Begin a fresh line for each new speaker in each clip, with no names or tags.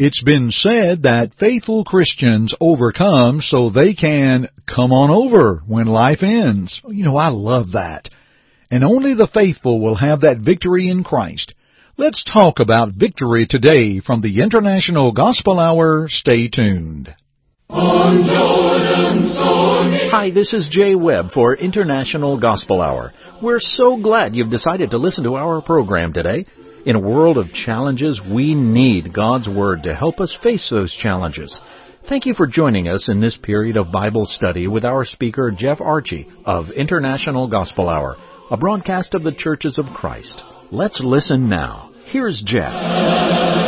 It's been said that faithful Christians overcome so they can come on over when life ends. You know, I love that. And only the faithful will have that victory in Christ. Let's talk about victory today from the International Gospel Hour. Stay tuned.
Hi, this is Jay Webb for International Gospel Hour. We're so glad you've decided to listen to our program today. In a world of challenges, we need God's Word to help us face those challenges. Thank you for joining us in this period of Bible study with our speaker, Jeff Archie of International Gospel Hour, a broadcast of the Churches of Christ. Let's listen now. Here's Jeff.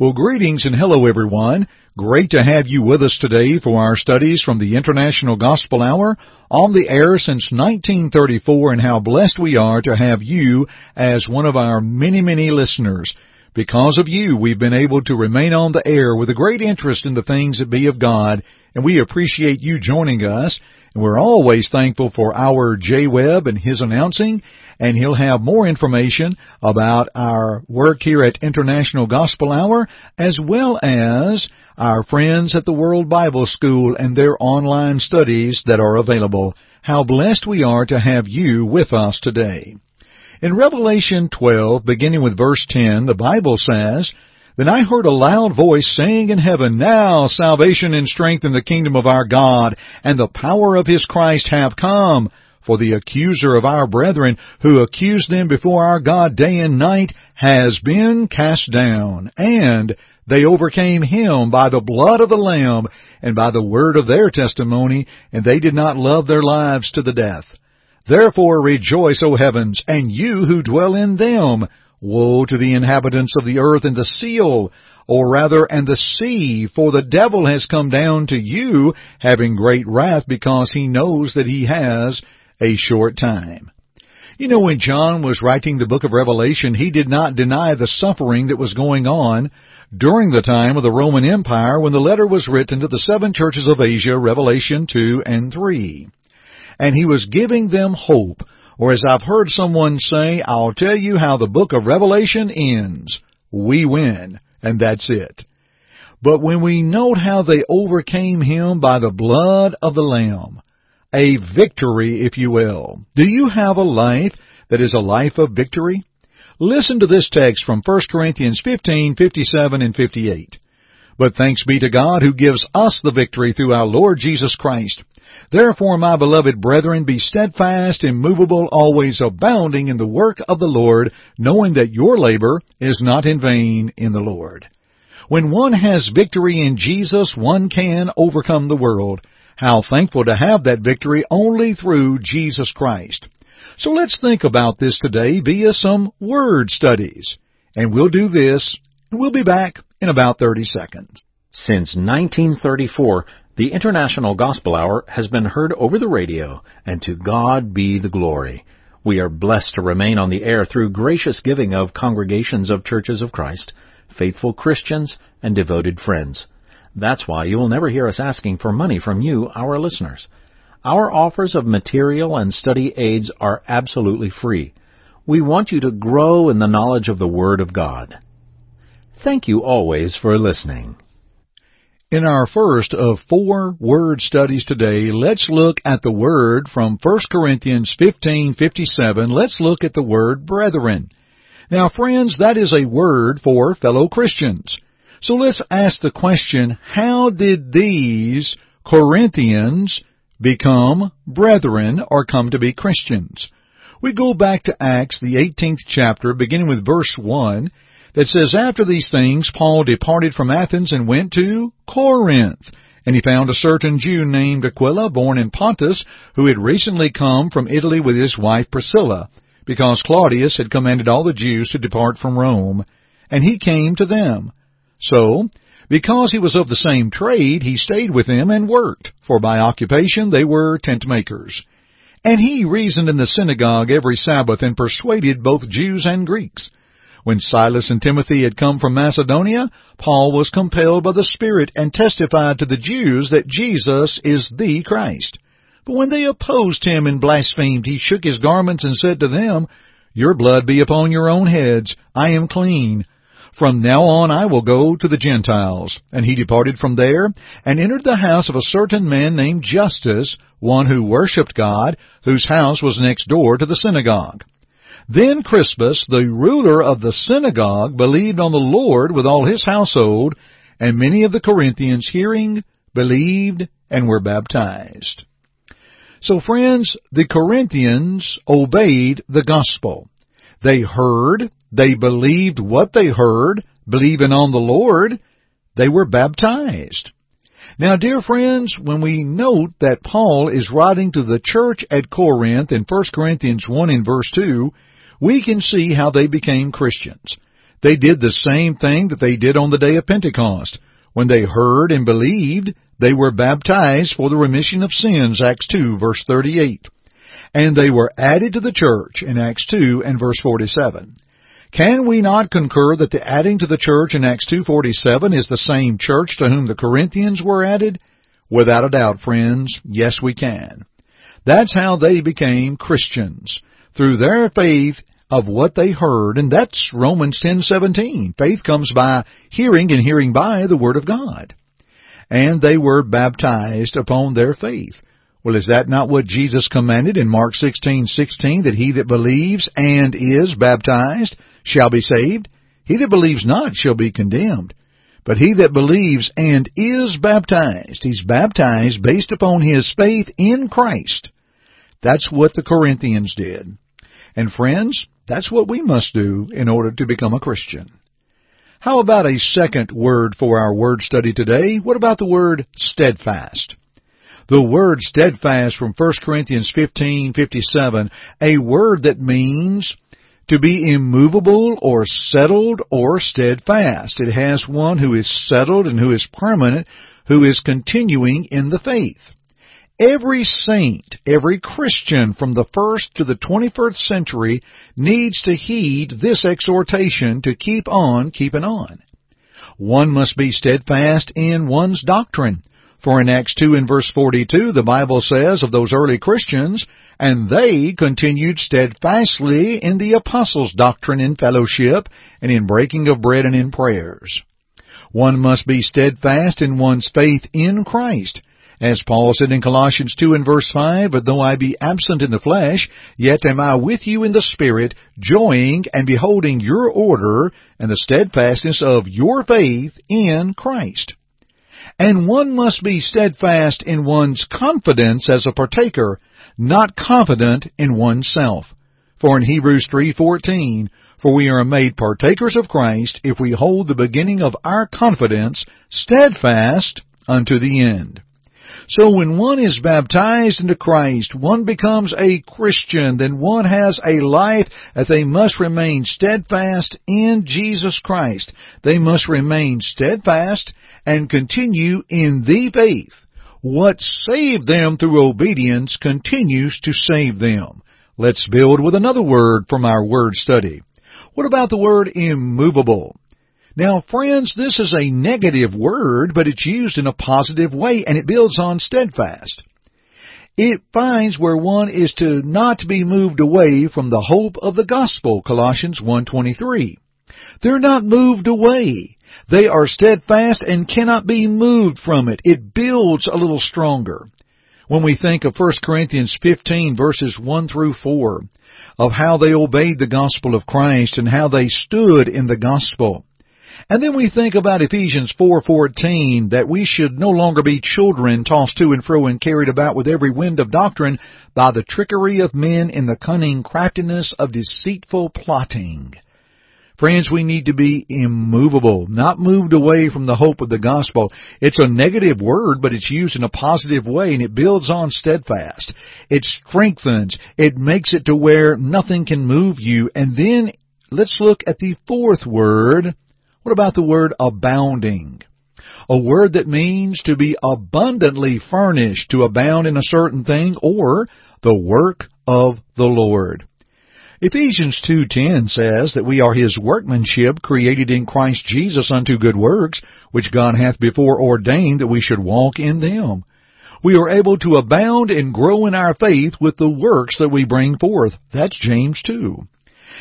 Well, greetings and hello everyone. Great to have you with us today for our studies from the International Gospel Hour on the air since 1934 and how blessed we are to have you as one of our many, many listeners. Because of you, we've been able to remain on the air with a great interest in the things that be of God, and we appreciate you joining us. And we're always thankful for our Jay Webb and his announcing, and he'll have more information about our work here at International Gospel Hour, as well as our friends at the World Bible School and their online studies that are available. How blessed we are to have you with us today. In Revelation 12, beginning with verse 10, the Bible says, then I heard a loud voice saying in heaven, Now salvation and strength in the kingdom of our God, and the power of his Christ have come. For the accuser of our brethren, who accused them before our God day and night, has been cast down, and they overcame him by the blood of the Lamb, and by the word of their testimony, and they did not love their lives to the death. Therefore rejoice, O heavens, and you who dwell in them. Woe to the inhabitants of the earth and the seal, or rather, and the sea, for the devil has come down to you, having great wrath, because he knows that he has a short time. You know, when John was writing the book of Revelation, he did not deny the suffering that was going on during the time of the Roman Empire when the letter was written to the seven churches of Asia, Revelation 2 and 3. And he was giving them hope or as I've heard someone say, I'll tell you how the book of Revelation ends. We win, and that's it. But when we note how they overcame him by the blood of the Lamb, a victory, if you will. Do you have a life that is a life of victory? Listen to this text from 1 Corinthians 15, 57 and 58. But thanks be to God who gives us the victory through our Lord Jesus Christ. Therefore, my beloved brethren, be steadfast, immovable, always abounding in the work of the Lord, knowing that your labor is not in vain in the Lord. When one has victory in Jesus, one can overcome the world. How thankful to have that victory only through Jesus Christ. So let's think about this today via some word studies. And we'll do this, and we'll be back in about 30 seconds.
Since 1934, the International Gospel Hour has been heard over the radio, and to God be the glory. We are blessed to remain on the air through gracious giving of congregations of churches of Christ, faithful Christians, and devoted friends. That's why you will never hear us asking for money from you, our listeners. Our offers of material and study aids are absolutely free. We want you to grow in the knowledge of the Word of God. Thank you always for listening.
In our first of four word studies today, let's look at the word from 1 Corinthians 15:57. Let's look at the word brethren. Now, friends, that is a word for fellow Christians. So let's ask the question, how did these Corinthians become brethren or come to be Christians? We go back to Acts, the 18th chapter, beginning with verse 1, that says, After these things, Paul departed from Athens and went to Corinth. And he found a certain Jew named Aquila, born in Pontus, who had recently come from Italy with his wife Priscilla, because Claudius had commanded all the Jews to depart from Rome. And he came to them. So, because he was of the same trade, he stayed with them and worked, for by occupation they were tent makers. And he reasoned in the synagogue every Sabbath and persuaded both Jews and Greeks. When Silas and Timothy had come from Macedonia, Paul was compelled by the Spirit and testified to the Jews that Jesus is the Christ. But when they opposed him and blasphemed, he shook his garments and said to them, Your blood be upon your own heads. I am clean. From now on I will go to the Gentiles. And he departed from there, and entered the house of a certain man named Justus, one who worshipped God, whose house was next door to the synagogue. Then Crispus, the ruler of the synagogue, believed on the Lord with all his household, and many of the Corinthians hearing believed and were baptized. So friends, the Corinthians obeyed the gospel. They heard, they believed what they heard, believing on the Lord, they were baptized. Now, dear friends, when we note that Paul is writing to the church at Corinth in 1 Corinthians 1 and verse 2, we can see how they became Christians. They did the same thing that they did on the day of Pentecost. When they heard and believed, they were baptized for the remission of sins, Acts 2 verse 38. And they were added to the church in Acts 2 and verse 47. Can we not concur that the adding to the church in Acts 2.47 is the same church to whom the Corinthians were added? Without a doubt, friends, yes we can. That's how they became Christians. Through their faith of what they heard, and that's Romans 10:17. Faith comes by hearing and hearing by the word of God. And they were baptized upon their faith. Well, is that not what Jesus commanded in Mark 16:16 that he that believes and is baptized shall be saved? He that believes not shall be condemned. But he that believes and is baptized, he's baptized based upon his faith in Christ. That's what the Corinthians did. And friends, that's what we must do in order to become a Christian. How about a second word for our word study today? What about the word steadfast? The word steadfast from 1 Corinthians 15:57, a word that means to be immovable or settled or steadfast. It has one who is settled and who is permanent, who is continuing in the faith. Every saint, every Christian from the first to the 21st century needs to heed this exhortation to keep on keeping on. One must be steadfast in one's doctrine. For in Acts 2 and verse 42, the Bible says of those early Christians, and they continued steadfastly in the apostles' doctrine and fellowship, and in breaking of bread and in prayers. One must be steadfast in one's faith in Christ. As Paul said in Colossians 2 and verse 5, But though I be absent in the flesh, yet am I with you in the Spirit, joying and beholding your order and the steadfastness of your faith in Christ. And one must be steadfast in one's confidence as a partaker, not confident in oneself. For in Hebrews 3:14, for we are made partakers of Christ if we hold the beginning of our confidence steadfast unto the end. So when one is baptized into Christ, one becomes a Christian, then one has a life that they must remain steadfast in Jesus Christ. They must remain steadfast and continue in the faith. What saved them through obedience continues to save them. Let's build with another word from our word study. What about the word immovable? Now, friends, this is a negative word, but it's used in a positive way, and it builds on steadfast. It finds where one is to not be moved away from the hope of the gospel, Colossians 1.23. They're not moved away. They are steadfast and cannot be moved from it. It builds a little stronger. When we think of 1 Corinthians 15 verses 1 through 4, of how they obeyed the gospel of Christ and how they stood in the gospel, and then we think about Ephesians 4:14 that we should no longer be children tossed to and fro and carried about with every wind of doctrine by the trickery of men in the cunning craftiness of deceitful plotting. Friends, we need to be immovable, not moved away from the hope of the gospel. It's a negative word, but it's used in a positive way and it builds on steadfast. It strengthens. It makes it to where nothing can move you. And then let's look at the fourth word, what about the word abounding? A word that means to be abundantly furnished, to abound in a certain thing, or the work of the Lord. Ephesians 2:10 says that we are his workmanship created in Christ Jesus unto good works which God hath before ordained that we should walk in them. We are able to abound and grow in our faith with the works that we bring forth. That's James 2.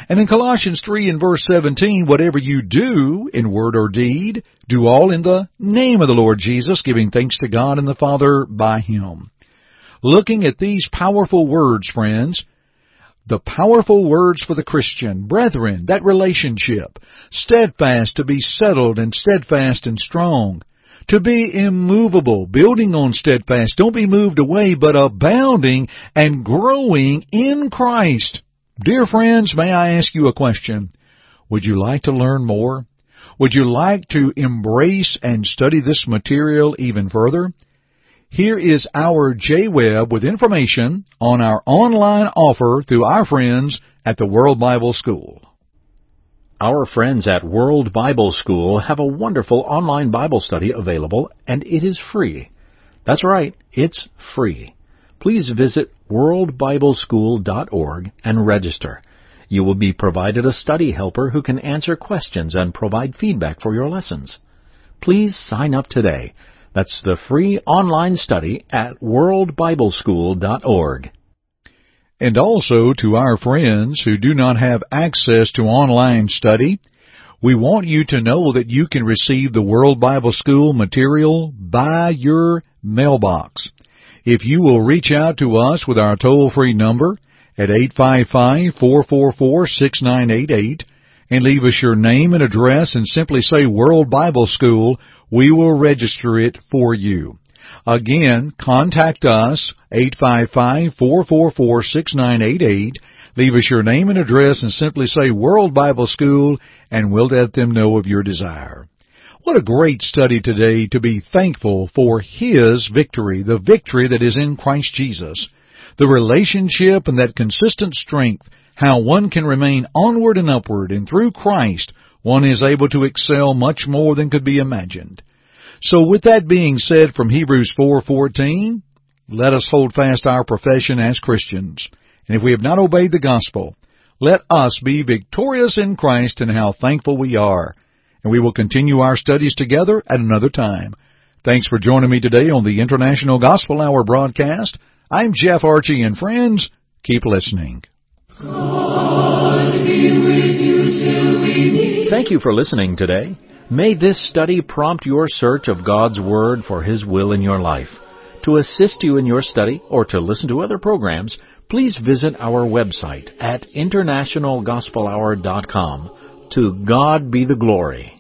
And in Colossians 3 and verse 17, whatever you do in word or deed, do all in the name of the Lord Jesus, giving thanks to God and the Father by Him. Looking at these powerful words, friends, the powerful words for the Christian, brethren, that relationship, steadfast to be settled and steadfast and strong, to be immovable, building on steadfast, don't be moved away, but abounding and growing in Christ. Dear friends, may I ask you a question? Would you like to learn more? Would you like to embrace and study this material even further? Here is our Jay Webb with information on our online offer through our friends at the World Bible School.
Our friends at World Bible School have a wonderful online Bible study available, and it is free. That's right, it's free. Please visit worldbibleschool.org and register. You will be provided a study helper who can answer questions and provide feedback for your lessons. Please sign up today. That's the free online study at worldbibleschool.org.
And also to our friends who do not have access to online study, we want you to know that you can receive the World Bible School material by your mailbox. If you will reach out to us with our toll-free number at 855-444-6988 and leave us your name and address and simply say World Bible School, we will register it for you. Again, contact us, 855-444-6988. Leave us your name and address and simply say World Bible School and we'll let them know of your desire. What a great study today to be thankful for His victory, the victory that is in Christ Jesus. The relationship and that consistent strength, how one can remain onward and upward, and through Christ one is able to excel much more than could be imagined. So with that being said from Hebrews 4:14, let us hold fast our profession as Christians. And if we have not obeyed the gospel, let us be victorious in Christ and how thankful we are and we will continue our studies together at another time. Thanks for joining me today on the International Gospel Hour broadcast. I'm Jeff Archie, and friends, keep listening.
Thank you for listening today. May this study prompt your search of God's Word for His will in your life. To assist you in your study or to listen to other programs, please visit our website at internationalgospelhour.com. To God be the glory.